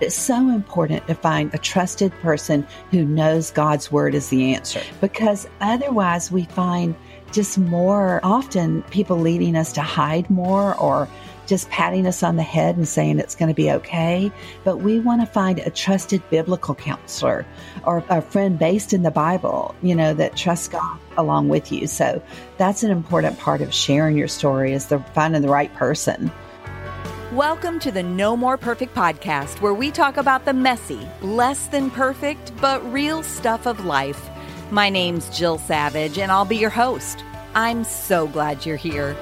It's so important to find a trusted person who knows God's word is the answer because otherwise we find just more often people leading us to hide more or just patting us on the head and saying it's going to be okay. But we want to find a trusted biblical counselor or a friend based in the Bible, you know, that trusts God along with you. So that's an important part of sharing your story is the finding the right person. Welcome to the No More Perfect podcast, where we talk about the messy, less than perfect, but real stuff of life. My name's Jill Savage, and I'll be your host. I'm so glad you're here.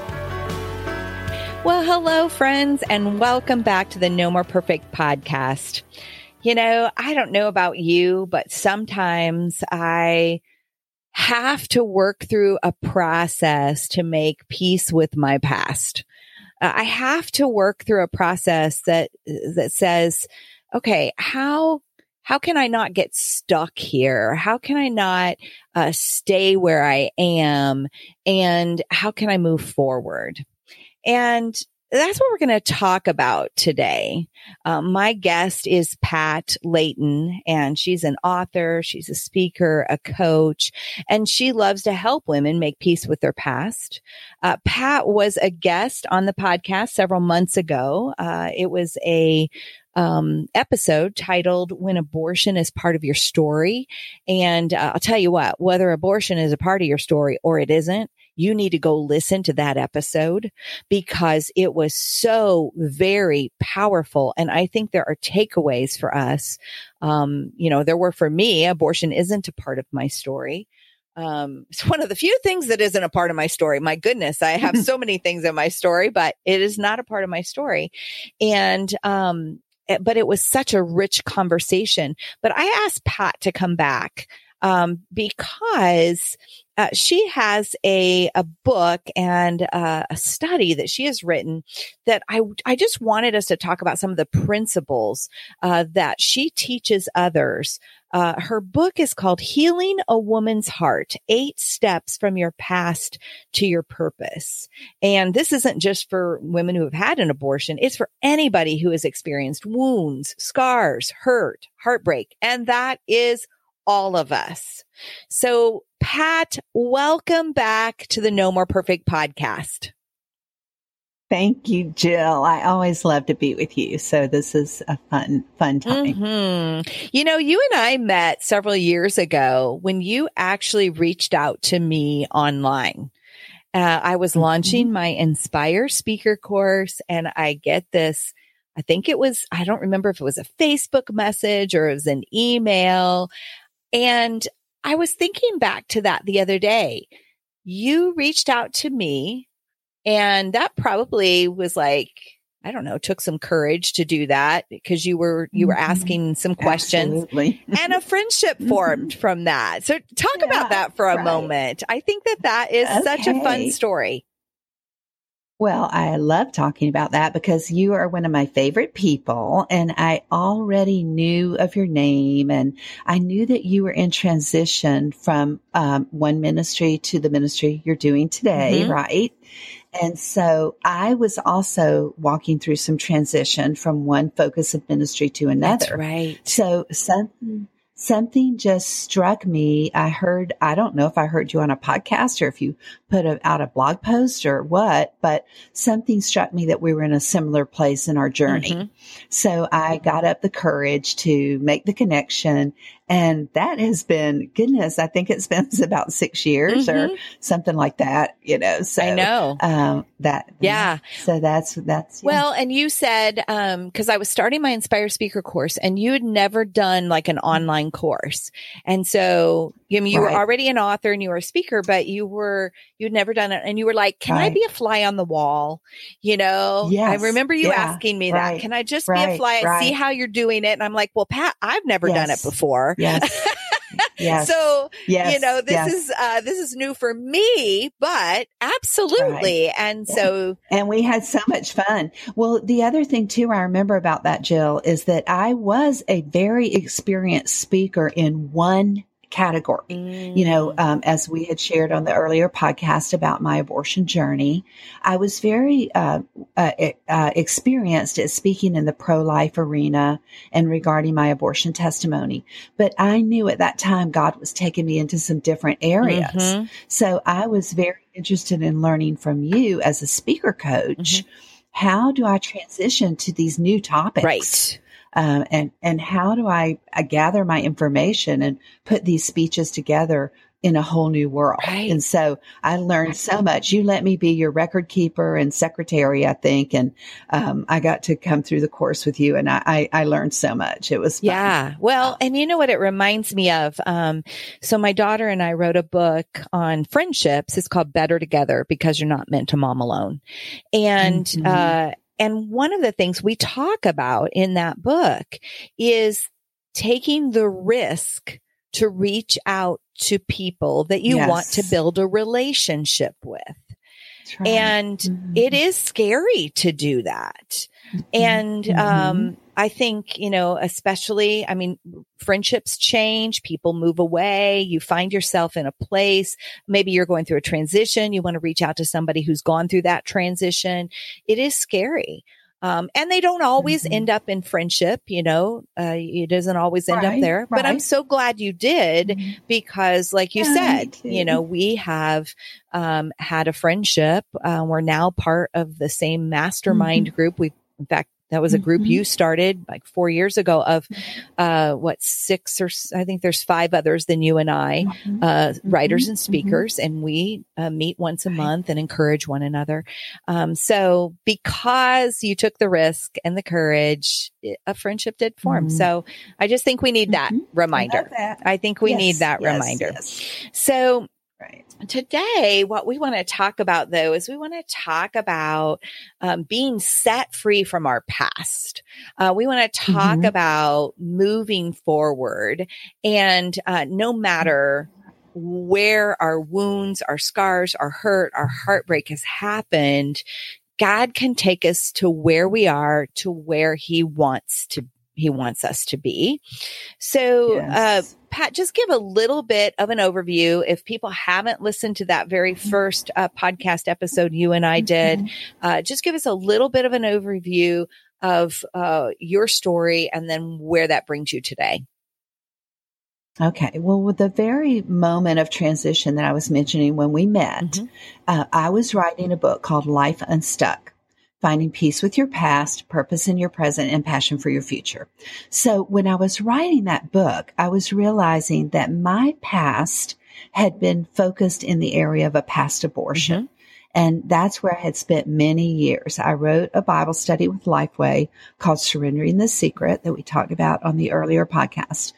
Well, hello, friends, and welcome back to the No More Perfect podcast. You know, I don't know about you, but sometimes I have to work through a process to make peace with my past uh, I have to work through a process that, that says, okay, how, how can I not get stuck here? How can I not uh, stay where I am? And how can I move forward? And that's what we're going to talk about today. Um, my guest is Pat Layton, and she's an author, she's a speaker, a coach, and she loves to help women make peace with their past. Uh, Pat was a guest on the podcast several months ago. Uh, it was a um, episode titled When Abortion is Part of Your Story. And uh, I'll tell you what, whether abortion is a part of your story or it isn't, you need to go listen to that episode because it was so very powerful. And I think there are takeaways for us. Um, you know, there were for me, abortion isn't a part of my story. Um, it's one of the few things that isn't a part of my story. My goodness, I have so many things in my story, but it is not a part of my story. And, um, eh, but it was such a rich conversation. But I asked Pat to come back um, because uh, she has a a book and uh, a study that she has written that I I just wanted us to talk about some of the principles uh, that she teaches others. Uh, her book is called Healing a Woman's Heart Eight Steps from Your Past to Your Purpose. And this isn't just for women who have had an abortion, it's for anybody who has experienced wounds, scars, hurt, heartbreak. And that is all of us. So, Pat, welcome back to the No More Perfect podcast. Thank you, Jill. I always love to be with you. So this is a fun, fun time. Mm-hmm. You know, you and I met several years ago when you actually reached out to me online. Uh, I was mm-hmm. launching my Inspire speaker course and I get this. I think it was, I don't remember if it was a Facebook message or it was an email. And I was thinking back to that the other day. You reached out to me and that probably was like, I don't know, took some courage to do that because you were, you were mm-hmm. asking some questions and a friendship mm-hmm. formed from that. So talk yeah, about that for a right. moment. I think that that is okay. such a fun story. Well, I love talking about that because you are one of my favorite people and I already knew of your name and I knew that you were in transition from um, one ministry to the ministry you're doing today, mm-hmm. right? And so I was also walking through some transition from one focus of ministry to another. That's right. So something something just struck me. I heard, I don't know if I heard you on a podcast or if you put a, out a blog post or what, but something struck me that we were in a similar place in our journey. Mm-hmm. So I got up the courage to make the connection And that has been, goodness, I think it's been about six years mm-hmm. or something like that, you know. So I know. Um, that, yeah. So that's, that's, yeah. well, and you said, um, cause I was starting my Inspire Speaker course and you had never done like an online course. And so, you, I mean, you right. were already an author and you were a speaker, but you were, you'd never done it. And you were like, can right. I be a fly on the wall? You know, yes. I remember you yeah. asking me right. that. Can I just be a fly and see how you're doing it? And I'm like, well, Pat, I've never yes. done it before. Yes. yes. So, yes. you know, this yes. is, uh, this is new for me, but absolutely. Right. And yeah. so, and we had so much fun. Well, the other thing too, I remember about that, Jill, is that I was a very experienced speaker in one category. Mm. You know, mm. um, as we had shared on the earlier podcast about my abortion journey, I was very uh, uh, uh, experienced at speaking in the pro life arena and regarding my abortion testimony. But I knew at that time God was taking me into some different areas. Mm-hmm. So I was very interested in learning from you as a speaker coach. Mm-hmm. How do I transition to these new topics? Right um, and and how do I, I gather my information and put these speeches together in a whole new world. Right. And so I learned so much. You let me be your record keeper and secretary, I think. And, um, I got to come through the course with you and I, I, I learned so much. It was fun. Yeah. Well, and you know what it reminds me of? Um, so my daughter and I wrote a book on friendships. It's called Better Together because you're not meant to mom alone. And, mm-hmm. uh, and one of the things we talk about in that book is taking the risk to reach out to people that you yes. want to build a relationship with. Right. And mm-hmm. it is scary to do that. Mm-hmm. And, um, mm-hmm. I think, you know, especially, I mean, friendships change, people move away, you find yourself in a place, maybe you're going through a transition, you want to reach out to somebody who's gone through that transition. It is scary. Um, and they don't always mm-hmm. end up in friendship, you know, uh, it doesn't always end right, up there, right. but I'm so glad you did mm-hmm. because like you yeah, said, you know, we have, um, had a friendship. Uh, we're now part of the same mastermind mm-hmm. group. We've, in fact, that was a group mm-hmm. you started like four years ago of, uh, what six or I think there's five others than you and I, mm-hmm. uh, writers and mm-hmm. speakers, and we uh, meet once a month and encourage one another. Um, so because you took the risk and the courage, a friendship did form. Mm-hmm. So I just think we need that reminder. I, I, think we yes, need that yes, reminder. Yes. So Right. Today, what we want to talk about though is we want to talk about um, being set free from our past. Uh, we want to talk mm-hmm. about moving forward and uh, no matter where our wounds, our scars, our hurt, our heartbreak has happened, God can take us to where we are, to where he wants to he wants us to be. So, uh, yes. uh, Pat, just give a little bit of an overview. If people haven't listened to that very mm-hmm. first uh, podcast episode you and I did, mm-hmm. uh, just give us a little bit of an overview of uh, your story and then where that brings you today. Okay. Well, with the very moment of transition that I was mentioning when we met, mm-hmm. Uh, I was writing a book called Life Unstuck finding peace with your past, purpose in your present, and passion for your future. So when I was writing that book, I was realizing that my past had been focused in the area of a past abortion. Mm-hmm. And that's where I had spent many years. I wrote a Bible study with Lifeway called Surrendering the Secret that we talked about on the earlier podcast.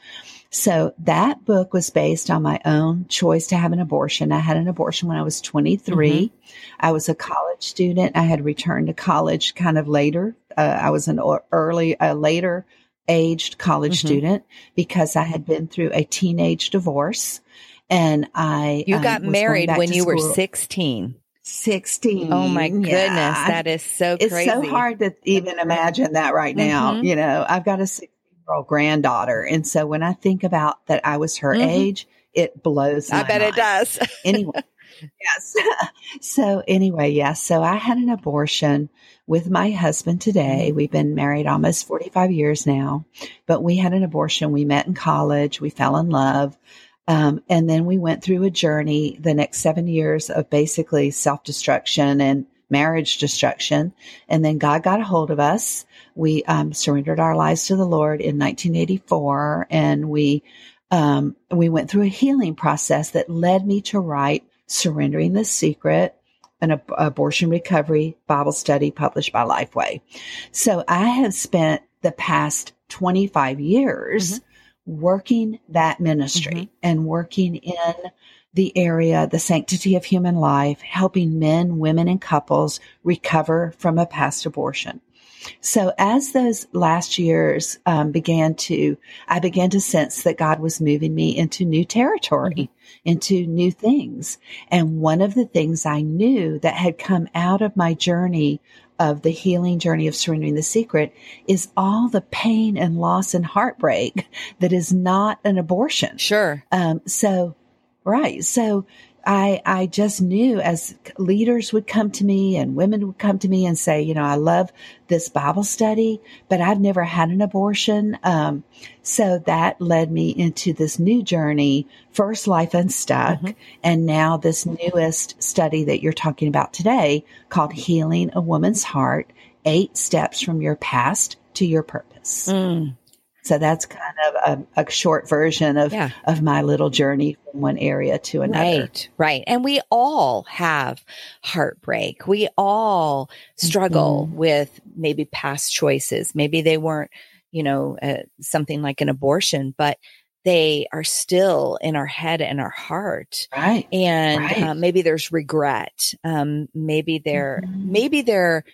So that book was based on my own choice to have an abortion. I had an abortion when I was 23. Mm-hmm. I was a college student. I had returned to college kind of later. Uh, I was an early, a later aged college mm-hmm. student because I had been through a teenage divorce and I You got um, married when you school. were 16. 16. Oh my goodness. Yeah. That is so crazy. It's so hard to even imagine that right now. Mm-hmm. You know, I've got a old granddaughter. And so when I think about that I was her mm-hmm. age, it blows I bet mind. it does. anyway. Yes. so anyway, yes. So I had an abortion with my husband today. Mm-hmm. We've been married almost 45 years now, but we had an abortion. We met in college. We fell in love. Um, and then we went through a journey the next seven years of basically self destruction and marriage destruction. And then God got a hold of us. We um, surrendered our lives to the Lord in 1984 and we um, we went through a healing process that led me to write Surrendering the Secret, an ab- abortion recovery Bible study published by Lifeway. So I have spent the past 25 years mm-hmm. working that ministry mm-hmm. and working in the area, the sanctity of human life, helping men, women, and couples recover from a past abortion. So as those last years um, began to, I began to sense that God was moving me into new territory, mm-hmm. into new things. And one of the things I knew that had come out of my journey of the healing journey of surrendering the secret is all the pain and loss and heartbreak that is not an abortion. Sure. Um, so, right. So I, I just knew as leaders would come to me and women would come to me and say, you know, I love this Bible study, but I've never had an abortion. Um, so that led me into this new journey, first life unstuck, mm-hmm. and now this newest study that you're talking about today called healing a woman's heart, eight steps from your past to your purpose. Mm. So that's kind of a, a short version of, yeah. of my little journey from one area to another. Right, right. And we all have heartbreak. We all struggle mm-hmm. with maybe past choices. Maybe they weren't, you know, uh, something like an abortion, but they are still in our head and our heart. Right. And right. Uh, maybe there's regret. Um, maybe they're, mm-hmm. maybe they're,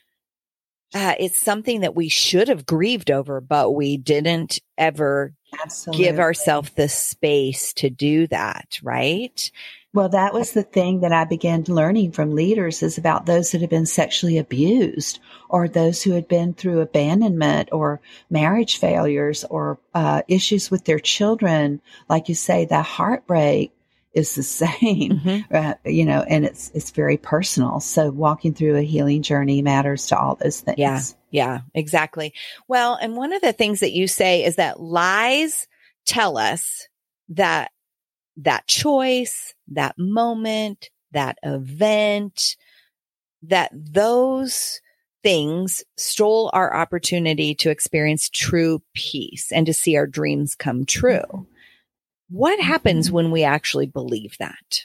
uh, it's something that we should have grieved over, but we didn't ever Absolutely. give ourselves the space to do that, right? Well, that was the thing that I began learning from leaders is about those that have been sexually abused or those who had been through abandonment or marriage failures or uh, issues with their children. Like you say, the heartbreak is the same, mm-hmm. uh, you know, and it's it's very personal. So walking through a healing journey matters to all those things. Yeah, yeah, exactly. Well, and one of the things that you say is that lies tell us that that choice, that moment, that event, that those things stole our opportunity to experience true peace and to see our dreams come true. Mm-hmm. What happens mm-hmm. when we actually believe that?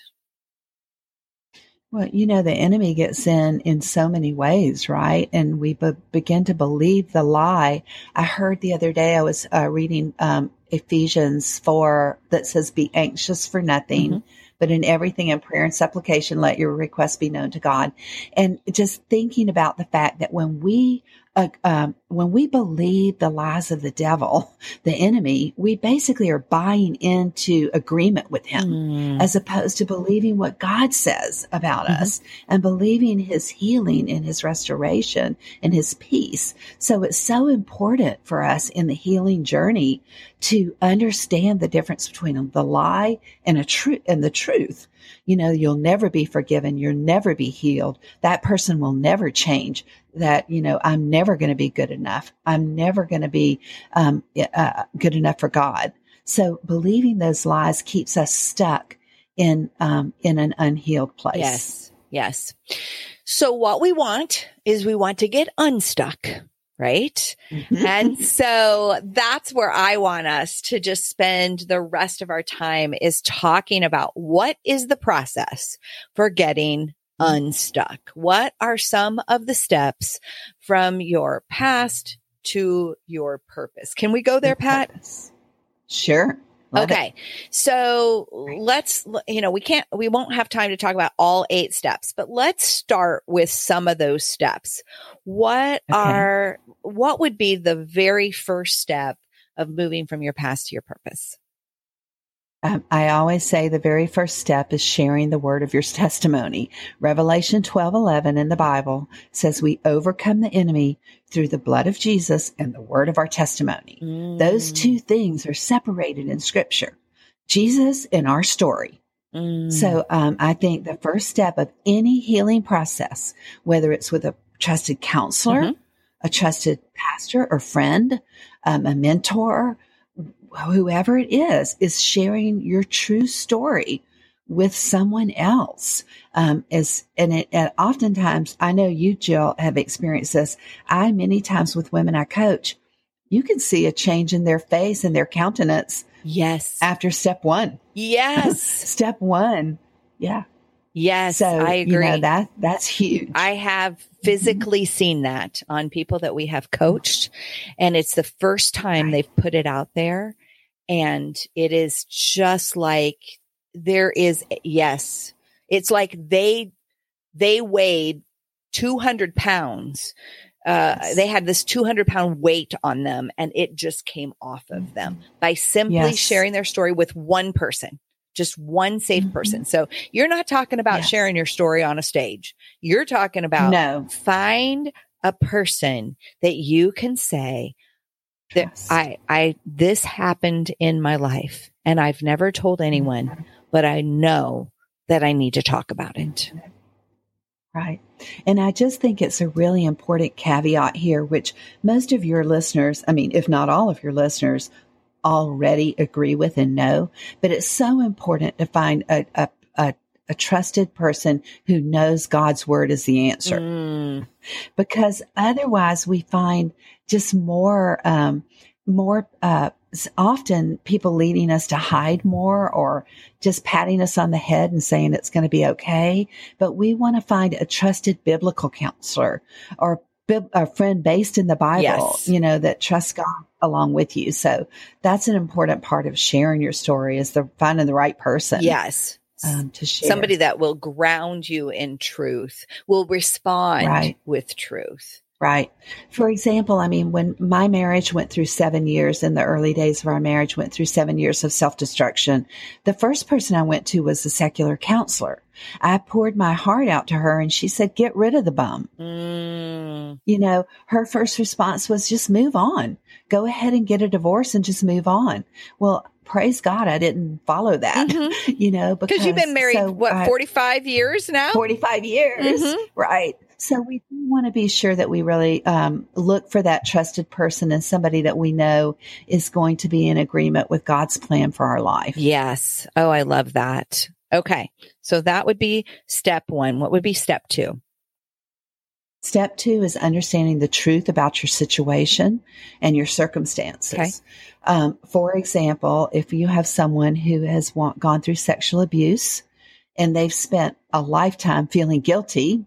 Well, you know, the enemy gets in in so many ways, right? And we be- begin to believe the lie. I heard the other day, I was uh, reading um, Ephesians 4 that says, Be anxious for nothing. Mm-hmm but in everything in prayer and supplication, let your requests be known to God. And just thinking about the fact that when we uh, um, when we believe the lies of the devil, the enemy, we basically are buying into agreement with him mm. as opposed to believing what God says about mm-hmm. us and believing his healing and his restoration and his peace. So it's so important for us in the healing journey to understand the difference between the lie and a truth and the truth you know, you'll never be forgiven. You'll never be healed. That person will never change. That, you know, I'm never going to be good enough. I'm never going to be um, uh, good enough for God. So believing those lies keeps us stuck in um, in an unhealed place. Yes, yes. So what we want is we want to get unstuck right? Mm-hmm. And so that's where I want us to just spend the rest of our time is talking about what is the process for getting unstuck? What are some of the steps from your past to your purpose? Can we go there, Pat? Sure. Love okay. It. So let's, you know, we can't, we won't have time to talk about all eight steps, but let's start with some of those steps. What okay. are, what would be the very first step of moving from your past to your purpose? Um, I always say the very first step is sharing the word of your testimony. Revelation 12, 11 in the Bible says we overcome the enemy through the blood of Jesus and the word of our testimony. Mm. Those two things are separated in scripture. Jesus and our story. Mm. So um, I think the first step of any healing process, whether it's with a trusted counselor, mm-hmm. a trusted pastor or friend, um, a mentor, whoever it is, is sharing your true story with someone else. Um, is, and it, and oftentimes I know you, Jill, have experienced this. I, many times with women I coach, you can see a change in their face and their countenance Yes. after step one. Yes. Step one. Yeah. yes. So I agree. You know, that that's huge. I have physically seen that on people that we have coached, and it's the first time Right. they've put it out there. And it is just like there is, yes, it's like they, they weighed 200 pounds. Uh, Yes. they had this 200 pound weight on them and it just came off of them by simply Yes. sharing their story with one person, just one safe Mhm. person. So you're not talking about Yes. sharing your story on a stage. You're talking about no. find a person that you can say Trust. I, I, this happened in my life and I've never told mm-hmm. anyone, but I know that I need to talk about it. Right. And I just think it's a really important caveat here, which most of your listeners, I mean, if not all of your listeners, already agree with and know. But it's so important to find a, a, a, trusted person who knows God's word is the answer. Mm, because otherwise we find just more um, more uh, often people leading us to hide more or just patting us on the head and saying it's going to be okay but we want to find a trusted biblical counselor or a friend based in the bible Yes. you know that trusts god along with you so that's an important part of sharing your story is the finding the right person yes. Um, to share Somebody that will ground you in truth, will respond Right. with truth. Right. For example, I mean, when my marriage went through seven years in the early days of our marriage, went through seven years of self destruction, the first person I went to was a secular counselor. I poured my heart out to her and she said, get rid of the bum. Mm, You know, her first response was just move on. Go ahead and get a divorce and just move on. Well, praise God, I didn't follow that, Mhm. you know, because you've been married, so what, I- 45 years now? 45 years. Mhm. Right. So we do want to be sure that we really um, look for that trusted person and somebody that we know is going to be in agreement with God's plan for our life. Yes. Oh, I love that. Okay. So that would be step one. What would be step two? Step two is understanding the truth about your situation and your circumstances. Okay. Um, for example, if you have someone who has wa- gone through sexual abuse and they've spent a lifetime feeling guilty,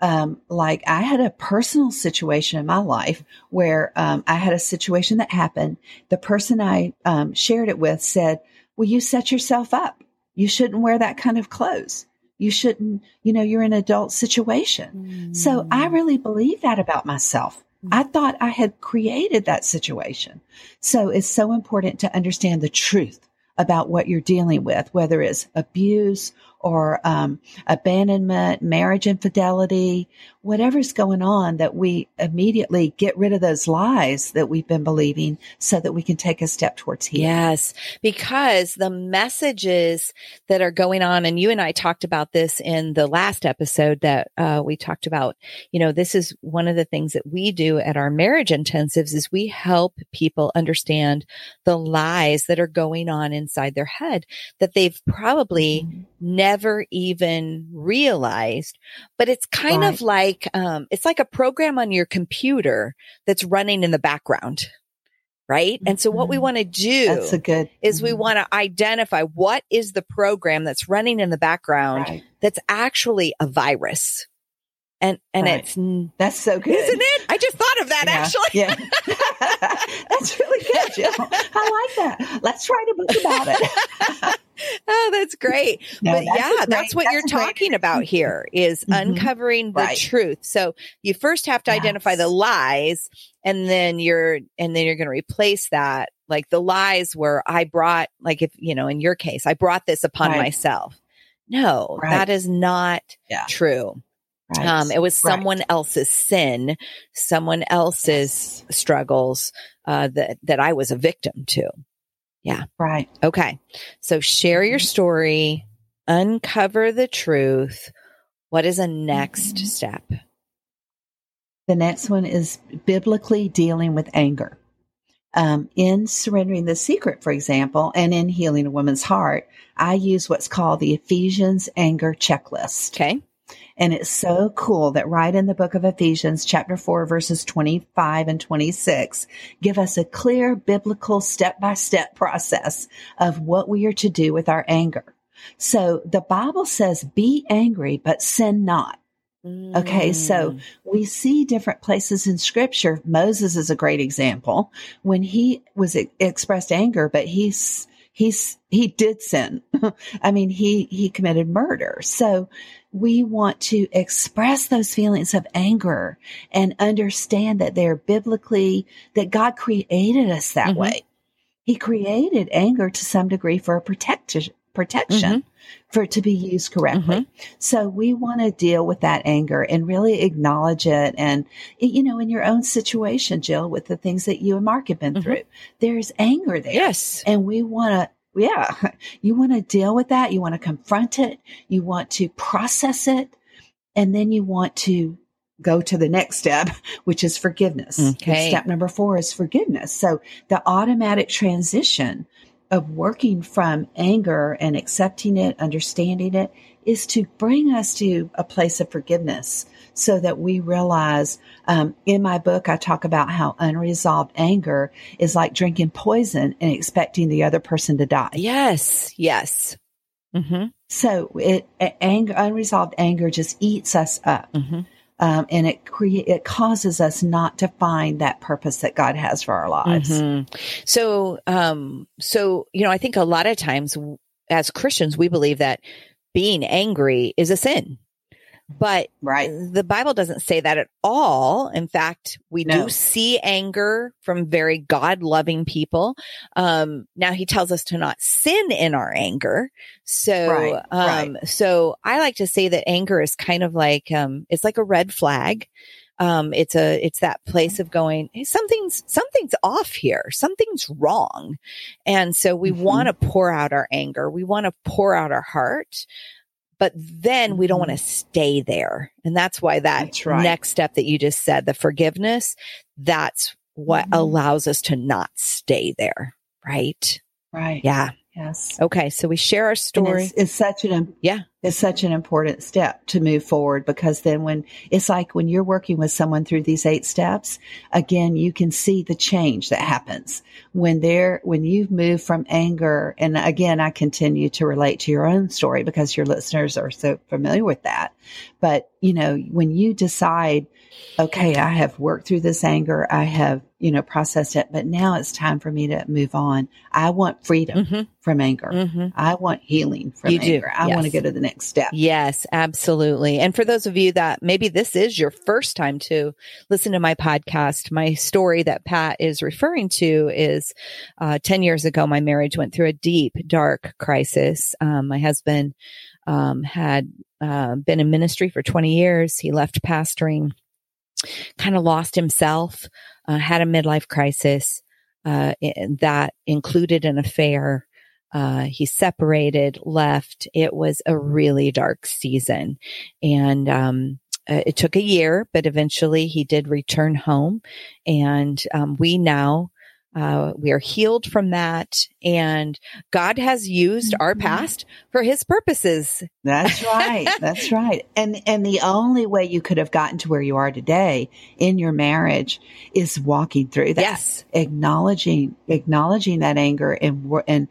um, like I had a personal situation in my life where um, I had a situation that happened. The person I um, shared it with said, Well, you set yourself up. You shouldn't wear that kind of clothes. You shouldn't, you know, you're in an adult situation. So I Mm. really believe that about myself. I thought I had created that situation. So it's so important to understand the truth about what you're dealing with, whether it's abuse or um, abandonment, marriage infidelity, whatever's going on, that we immediately get rid of those lies that we've been believing so that we can take a step towards healing. Yes, because the messages that are going on, and you and I talked about this in the last episode that uh, we talked about. You know, this is one of the things that we do at our marriage intensives is we help people understand the lies that are going on inside their head that they've probably Mhm. never even realized. But it's kind of like um, it's like a program on your computer that's running in the background. Right. And so what we Mhm. want to do That's a good is we Mhm. want to identify what is the program that's running in the background Right. that's actually a virus. And, and Right. it's, That's so good. Isn't it? I just thought of that Yeah, actually. Yeah. That's really good, Jill. I like that. Let's write a book about it. oh, that's great. No, but that's yeah, great- that's what you're a great- talking about here is Mhm. uncovering the Right. truth. So you first have to identify the lies and then you're, and then you're going to replace that. Like the lies where I brought, like if, you know, in your case, I brought this upon Right. myself. No, that is not Yeah. true. Right. Um, it was Right. someone else's sin, someone else's Yes. struggles, uh, that, that I was a victim to. Yeah. Right. Okay. So share your Mhm. story, uncover the truth. What is a next Mhm. step? The next one is biblically dealing with anger. Um, in surrendering the secret, for example, and in healing a woman's heart, I use what's called the Ephesians anger checklist. Okay. And it's so cool that right in the book of Ephesians, chapter 4, verses 25 and 26, give us a clear biblical step by step process of what we are to do with our anger. So the Bible says, be angry, but sin not. Okay, so Mm. we see different places in scripture. Moses is a great example when he was expressed anger, but he's he's he did sin. I mean, he he committed murder. So we want to express those feelings of anger and understand that they're biblically that God created us that Mhm. way. He created anger to some degree for a protection protection for it to be used correctly. So we want to deal with that anger and really acknowledge it. And, you know, in your own situation, Jill, with the things that you and Mark have been Mhm. through, there's anger there. Yes. And we want to, yeah, you want to deal with that. You want to confront it. You want to process it. And then you want to go to the next step, which is forgiveness. Okay. Step number four is forgiveness. So the automatic transition of working from anger and accepting it, understanding it, is to bring us to a place of forgiveness so that we realize um, in my book i talk about how unresolved anger is like drinking poison and expecting the other person to die Yes. Yes. Mm-hmm. so it anger unresolved anger just eats us up Mm-hmm. Um, and it crea- it causes us not to find that purpose that god has for our lives Mhm. So, um, so, you know, I think a lot of times as Christians, we believe that being angry is a sin, but right the Bible doesn't say that at all. In fact, we No. do see anger from very God loving people. Um, now he tells us to not sin in our anger. So, Right, um, so I like to say that anger is kind of like, um, it's like a red flag. Um, it's a, it's that place of going, hey, something's, something's off here. Something's wrong. And so we Mhm. want to pour out our anger. We want to pour out our heart but then we don't want to stay there. And that's why that That's right. next step that you just said, the forgiveness, that's what Mhm. allows us to not stay there. Right. right Yeah. yes Okay. So we share our story. it's, it's such an Yeah. It's such an important step to move forward because then when it's like when you're working with someone through these eight steps again you can see the change that happens. When they're when you've moved from anger and again i continue to relate to your own story because your listeners are so familiar with that but you know when you decide okay i have worked through this anger i have you know processed it but now it's time for me to move on i want freedom Mhm. from anger Mhm. I want healing from You do, anger. I want to go to the next step. Yes, absolutely. And for those of you that maybe this is your first time to listen to my podcast, my story that Pat is referring to is uh, 10 years ago, my marriage went through a deep, dark crisis. Um, my husband um, had uh, been in ministry for 20 years. He left pastoring, kind of lost himself, uh, had a midlife crisis uh, that included an affair. Uh, he separated, left. It was a really dark season. And, um, uh, it took a year, but eventually he did return home. And, um, we now, uh, we are healed from that. And God has used our Mhm. past for his purposes. That's right. That's right. And and the only way you could have gotten to where you are today in your marriage is walking through that. Yes. Acknowledging acknowledging that anger and and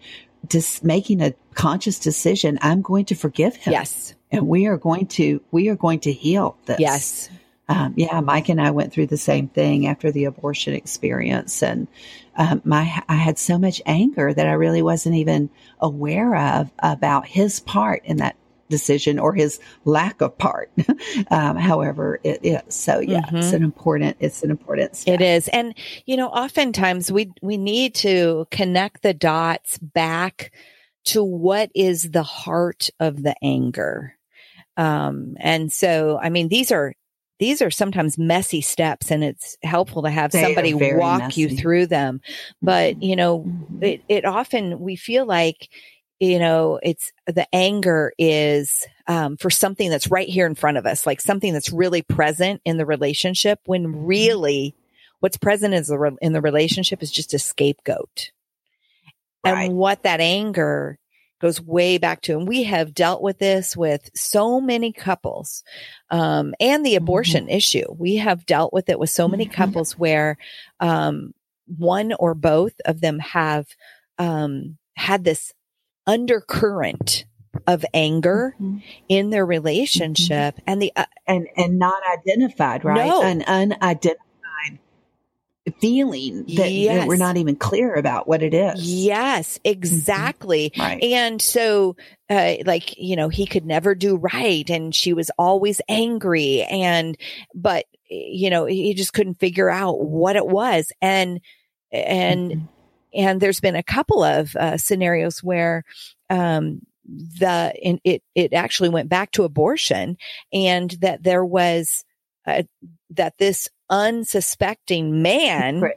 just making a conscious decision. I'm going to forgive him. Yes. And we are going to we are going to heal this. Yes. Um, yeah, Mike and I went through the same thing after the abortion experience, and um, my I had so much anger that I really wasn't even aware of about his part in that decision or his lack of part. um, however, it is. So yeah, it's Mhm. an important it's an important step. It is. And, you know, oftentimes we, we need to connect the dots back to what is the heart of the anger. Um, and so, I mean, these are, these are sometimes messy steps and it's helpful to have They somebody walk you through them. But, you know, it, it often we feel like you know it's the anger is um, for something that's right here in front of us like something that's really present in the relationship when really what's present is the re- in the relationship is just a scapegoat Right. and what that anger goes way back to, and we have dealt with this with so many couples, um, and the abortion mm-hmm. issue. We have dealt with it with so many mm-hmm. couples where, um, one or both of them have, um, had this undercurrent of anger mm-hmm. in their relationship mm-hmm. and the uh, and and not identified right no. an unidentified feeling that, yes. we're not even clear about what it is. Yes, mm-hmm. exactly. Mm-hmm. Right. And so, uh, like, you know, he could never do right and she was always angry and, but, you know, he just couldn't figure out what it was. And, and, mm-hmm. and there's been a couple of uh, scenarios where, um, the, it, it actually went back to abortion and that there was, uh, that this unsuspecting man right.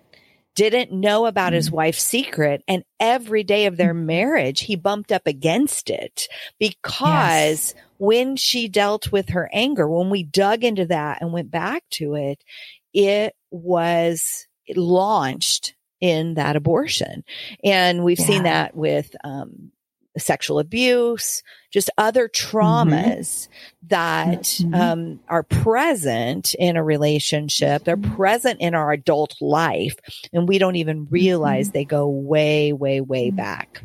didn't know about mm-hmm. his wife's secret. And every day of their mm-hmm. marriage, he bumped up against it because yes. when she dealt with her anger, when we dug into that and went back to it, it was launched in that abortion. And we've yeah. seen that with, um, sexual abuse, just other mm-hmm. traumas mm-hmm. that mm-hmm. Um, are present in a relationship. They're mm-hmm. present in our adult life, and we don't even realize mm-hmm. they go way, way, way mm-hmm. back.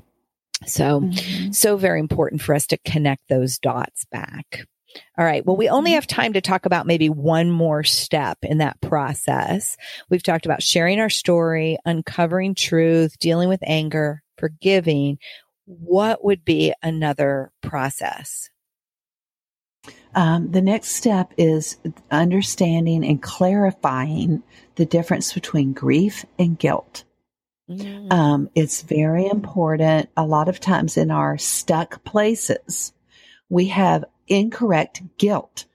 So, so very important for us to connect those dots back. All right. Well, we only have time to talk about maybe one more step in that process. We've talked about sharing our story, uncovering truth, dealing with anger, forgiving what would be another process? Um, the next step is understanding and clarifying the difference between grief and guilt. Mm. Um, it's very important. A lot of times in our stuck places, we have incorrect guilt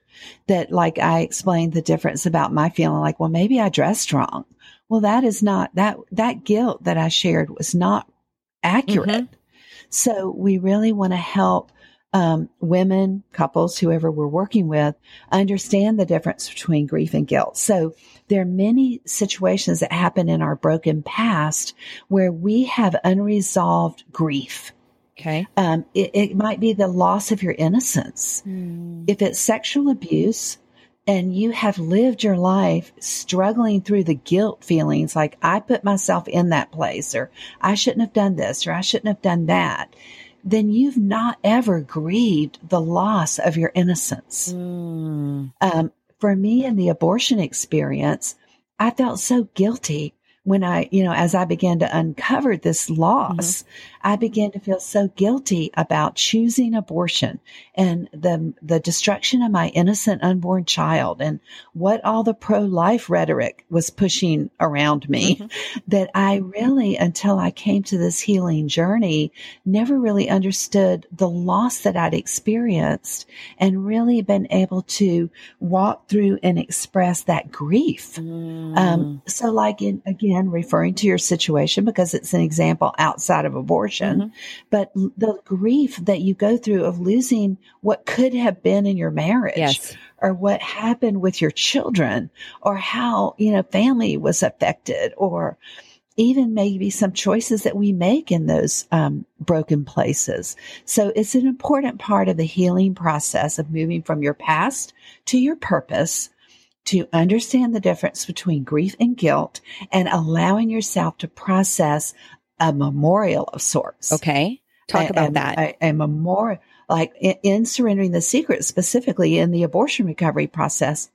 that, like I explained the difference about my feeling like, well, maybe I dressed wrong. Well, that is not that, that guilt that I shared was not accurate. Mm-hmm. So we really want to help um, women, couples, whoever we're working with, understand the difference between grief and guilt. So there are many situations that happen in our broken past where we have unresolved grief. Okay. Um, it, it, might be the loss of your innocence. Mm. If it's sexual abuse, and you have lived your life struggling through the guilt feelings like I put myself in that place or I shouldn't have done this or I shouldn't have done that, then you've not ever grieved the loss of your innocence. Mm. Um, for me in the abortion experience, I felt so guilty when I, you know, as I began to uncover this loss, mm-hmm. I began to feel so guilty about choosing abortion and the, the destruction of my innocent unborn child and what all the pro-life rhetoric was pushing around me mm-hmm. that I really, until I came to this healing journey, never really understood the loss that I'd experienced and really been able to walk through and express that grief. Mm. Um, so like in, again, again, referring to your situation because it's an example outside of abortion, mm-hmm. but the grief that you go through of losing what could have been in your marriage yes. or what happened with your children or how, you know, family was affected or, even maybe some choices that we make in those um, broken places. So it's an important part of the healing process of moving from your past to your purpose to understand the difference between grief and guilt and allowing yourself to process a memorial of sorts. Okay. Talk a, about a, that. A, a, memorial, like in, in surrendering the secret, specifically in the abortion recovery process,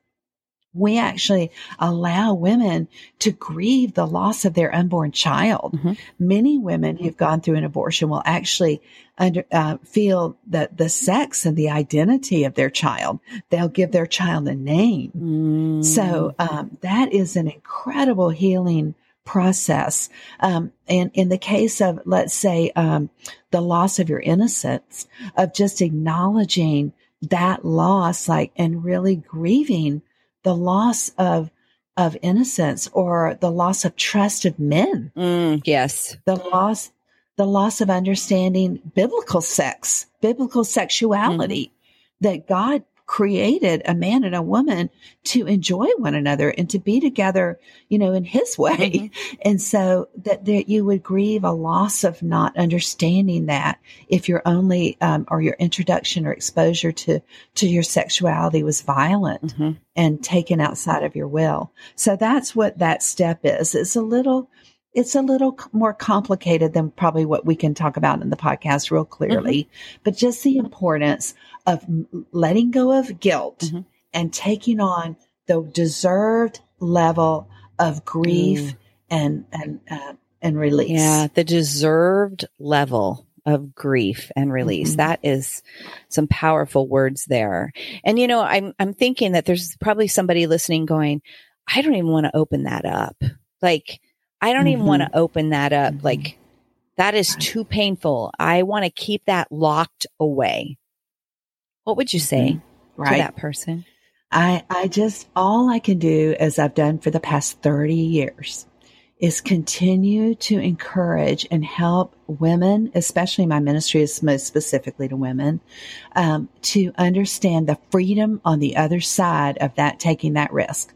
we actually allow women to grieve the loss of their unborn child. Mm-hmm. Many women who've gone through an abortion will actually under, uh, feel that the sex and the identity of their child. They'll give their child a name. Mm. So um, that is an incredible healing process. Um, and in the case of, let's say, um, the loss of your innocence, of just acknowledging that loss, like, and really grieving the loss of of innocence or the loss of trust of men. Mm, yes. The loss the loss of understanding biblical sex, biblical sexuality mm-hmm. that God created a man and a woman to enjoy one another and to be together, you know, in his way. Mm-hmm. And so that there, you would grieve a loss of not understanding that if your only, um, or your introduction or exposure to, to your sexuality was violent mm-hmm. and taken outside of your will. So that's what that step is. It's a little, it's a little more complicated than probably what we can talk about in the podcast real clearly, mm-hmm. but just the importance of letting go of guilt mm-hmm. and taking on the deserved level of grief mm. and and uh, and release. Yeah, the deserved level of grief and release. Mm-hmm. That is some powerful words there. And you know, I'm I'm thinking that there's probably somebody listening going, I don't even want to open that up. Like I don't mm-hmm. even want to open that up. Mm-hmm. Like that is too painful. I want to keep that locked away. What would you say mm-hmm. right. to that person? I, I just, all I can do as I've done for the past 30 years is continue to encourage and help women, especially my ministry is most specifically to women, um, to understand the freedom on the other side of that taking that risk.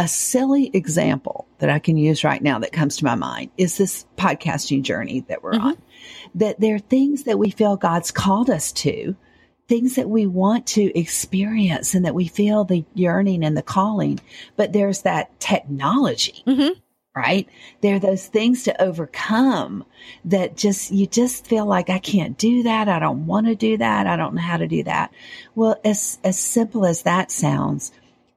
A silly example that I can use right now that comes to my mind is this podcasting journey that we're mm-hmm. on. That there are things that we feel God's called us to, things that we want to experience and that we feel the yearning and the calling, but there's that technology. Mm-hmm right? There are those things to overcome that just, you just feel like I can't do that. I don't want to do that. I don't know how to do that. Well, as, as simple as that sounds,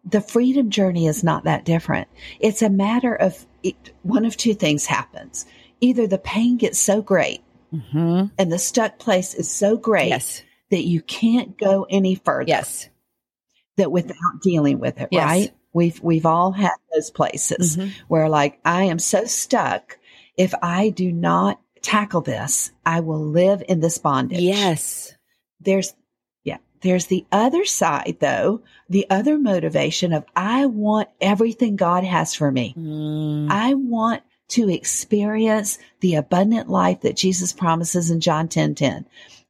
the freedom journey is not that different. It's a matter of it, one of two things happens. Either the pain gets so great mm-hmm. and the stuck place is so great yes. that you can't go any further. Yes. That without dealing with it, yes. right? We've, we've all had those places mm-hmm. where like, I am so stuck. If I do not tackle this, I will live in this bondage. Yes. There's, there's the other side though, the other motivation of I want everything God has for me. Mm. I want to experience the abundant life that Jesus promises in John 10 10.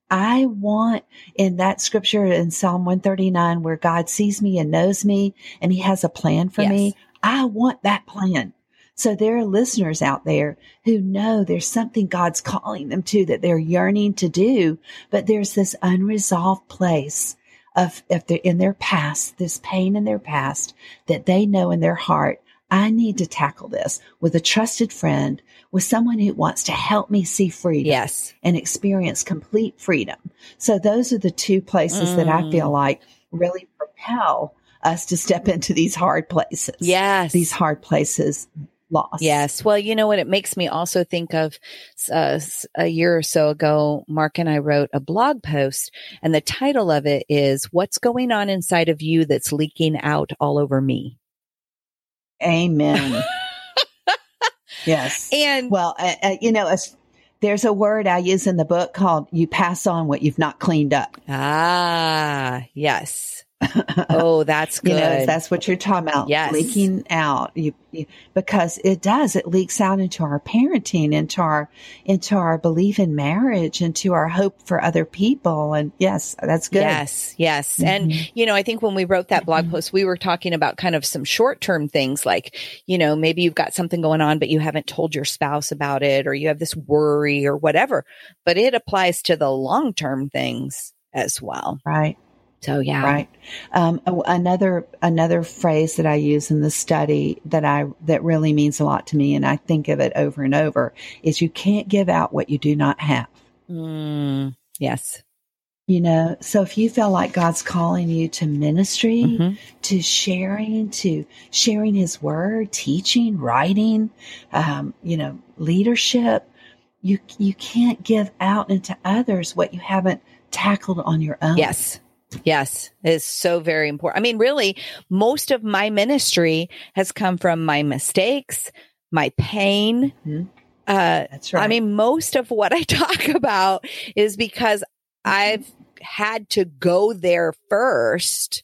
I want in that scripture in Psalm 139 where God sees me and knows me and he has a plan for yes. me. I want that plan. So there are listeners out there who know there's something God's calling them to that they're yearning to do, but there's this unresolved place of if they're in their past, this pain in their past that they know in their heart, I need to tackle this with a trusted friend, with someone who wants to help me see freedom. Yes. And experience complete freedom. So those are the two places mm. that I feel mm. like really propel us to step into these hard places. Yes. These hard places loss. Yes. Well, you know what? It makes me also think of uh, a year or so ago, Mark and I wrote a blog post, and the title of it is What's Going On Inside of You That's Leaking Out All Over Me? Amen. yes. And well, uh, uh, you know, there's a word I use in the book called you pass on what you've not cleaned up. Ah, yes. oh, that's good. you know, that's what you're talking about. Yes. Leaking out. You, you, because it does. It leaks out into our parenting, into our, into our belief in marriage, into our hope for other people. And yes, that's good. Yes. Yes. Mm-hmm. And, you know, I think when we wrote that blog mm-hmm. post, we were talking about kind of some short term things like, you know, maybe you've got something going on, but you haven't told your spouse about it or you have this worry or whatever, but it applies to the long term things as well. Right. So yeah, right. Um, another another phrase that I use in the study that I that really means a lot to me, and I think of it over and over, is you can't give out what you do not have. Mm, yes. You know, so if you feel like God's calling you to ministry, mm-hmm. to sharing, to sharing His word, teaching, writing, um, you know, leadership, you you can't give out into others what you haven't tackled on your own. Yes. Yes, it's so very important. I mean, really, most of my ministry has come from my mistakes, my pain. Mm-hmm. Uh, That's right. I mean, most of what I talk about is because mm-hmm. I've had to go there first.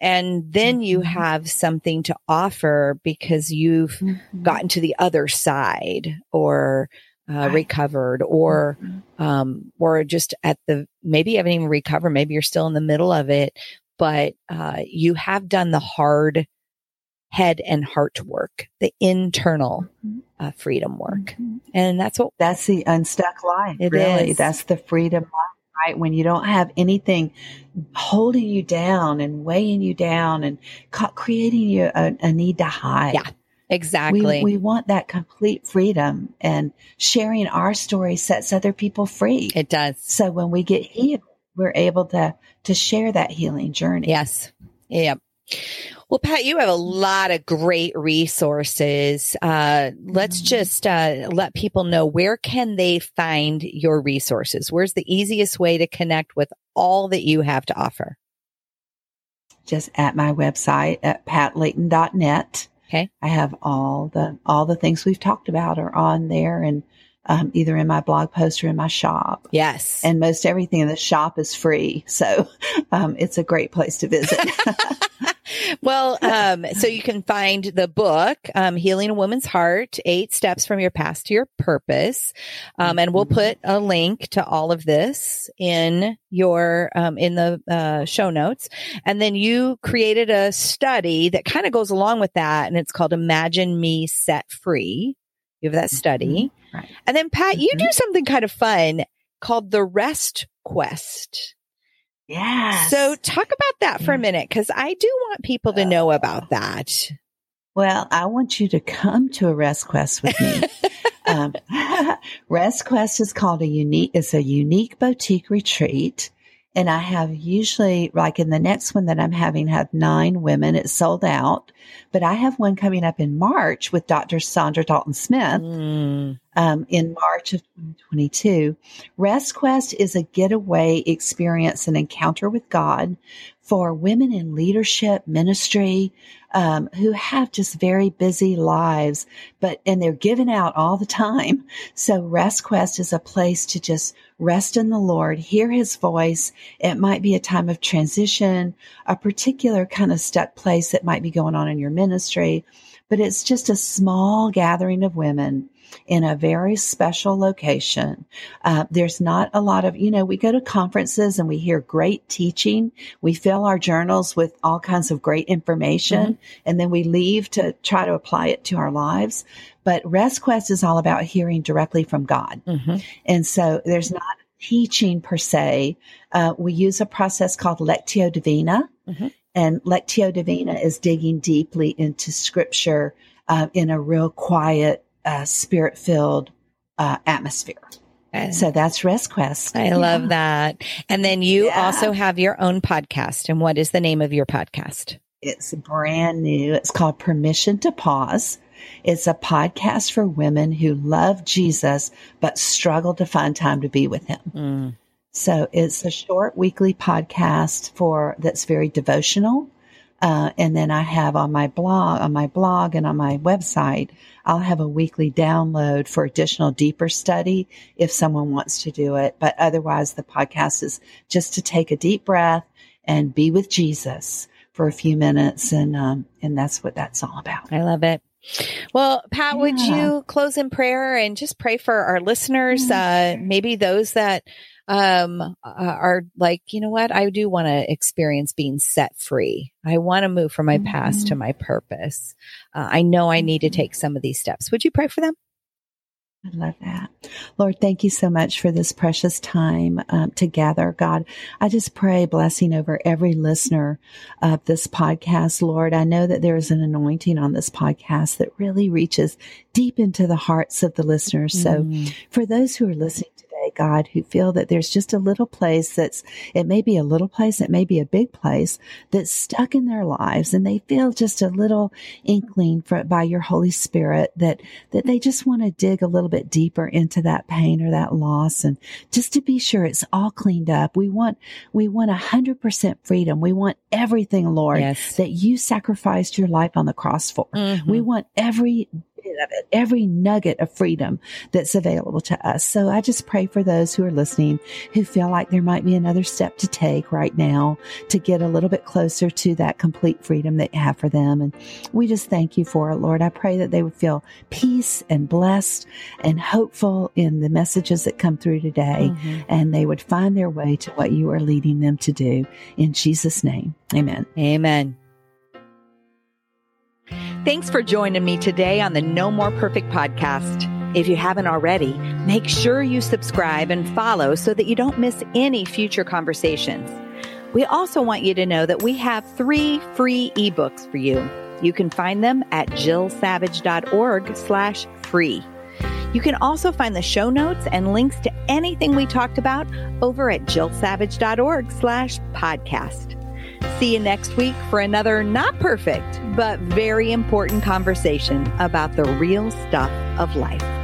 And then mm-hmm. you have something to offer because you've mm-hmm. gotten to the other side or uh, right. recovered or mm-hmm. um, or just at the maybe you haven't even recovered maybe you're still in the middle of it but uh, you have done the hard head and heart work, the internal Mm-hmm. uh, freedom work. And that's what That's the unstuck life. It really. is. That's the freedom life, right? When you don't have anything holding you down and weighing you down and ca- creating you a, a need to hide. Yeah, exactly. We, we want that complete freedom and sharing our story sets other people free. it does. so when we get healed, we're able to, to share that healing journey. Yes. Yeah. Well, Pat, you have a lot of great resources. Uh, let's Mhm. just uh, let people know where can they find your resources. Where's the easiest way to connect with all that you have to offer? Just at my website at patlayton.net. Okay. I have all the all the things we've talked about are on there and um, either in my blog post or in my shop. Yes. And most everything in the shop is free. So um, it's a great place to visit. well, um, so you can find the book, um, Healing a Woman's Heart, Eight Steps from Your Past to Your Purpose. Um, and we'll Mhm. put a link to all of this in your, um, in the, uh, show notes. And then you created a study that kind of goes along with that. And it's called Imagine Me Set Free. You have that study. Right. And then Pat, you Mhm. do something kind of fun called the Rest Quest. Yes. So talk about that for a minute because I do want people to know about that. Well, I want you to come to a Rest Quest with me. um, Rest Quest is called a unique, it's a unique boutique retreat. And I have usually, like in the next one that I'm having, have nine women. It's sold out, but I have one coming up in March with Dr. Saundra Dalton Smith Mm, um, in March of 2022. Rest Quest is a getaway experience, an encounter with God for women in leadership, ministry, um, who have just very busy lives, but, and they're given out all the time. So Rest Quest is a place to just rest in the Lord, hear his voice. It might be a time of transition, a particular kind of stuck place that might be going on in your ministry, but it's just a small gathering of women in a very special location. Uh, there's not a lot of, you know, we go to conferences and we hear great teaching. We fill our journals with all kinds of great information and then we leave to try to apply it to our lives. But Rest Quest is all about hearing directly from God. mhm. And so there's not teaching per se. Uh, we use a process called Lectio Divina. Mhm. And Lectio Divina is digging deeply into scripture uh, in a real quiet, uh, spirit filled uh, atmosphere. And So that's Rest Quest. I love that. And then you Yeah. also have your own podcast. And what is the name of your podcast? It's brand new. It's called Permission to Pause. It's a podcast for women who love Jesus but struggle to find time to be with him. Mm. So it's a short weekly podcast for that's very devotional. Uh, and then I have on my blog, on my blog and on my website, I'll have a weekly download for additional deeper study if someone wants to do it. But otherwise, the podcast is just to take a deep breath and be with Jesus for a few minutes. And, um, and that's what that's all about. I love it. Well, Pat, would you close in prayer and just pray for our listeners, Yeah, uh, maybe those that um, uh, are like, you know what? I do want to experience being set free. I want to move from my past to Mhm. my purpose. Uh, I know I need to Mhm. take some of these steps. Would you pray for them? I love that. Lord, thank you so much for this precious time um, together. God, I just pray blessing over every listener of this podcast. Lord, I know that there is an anointing on this podcast that really reaches deep into the hearts of the listeners. So Mm. for those who are listening today, God, who feel that there's just a little place that's, it may be a little place, it may be a big place that's stuck in their lives and they feel just a little inkling for, by your Holy Spirit that, that they just want to dig a little bit deeper into that pain or that loss and just to be sure it's all cleaned up. We want, we want a hundred percent freedom. We want everything, Lord, yes. that you sacrificed your life on the cross for. Mhm. We want every bit of it, every nugget of freedom that's available to us. So I just pray for those who are listening who feel like there might be another step to take right now to get a little bit closer to that complete freedom that you have for them. And we just thank you for it, Lord. I pray that they would feel peace and blessed and hopeful in the messages that come through today mm-hmm. and they would find their way to what you are leading them to do. In Jesus' name, amen. Amen. Thanks for joining me today on the No More Perfect podcast. If you haven't already, make sure you subscribe and follow so that you don't miss any future conversations. We also want you to know that we have three free ebooks for you. You can find them at jillsavage.org slash free. You can also find the show notes and links to anything we talked about over at jillsavage.org slash podcast. See you next week for another not perfect, but very important conversation about the real stuff of life.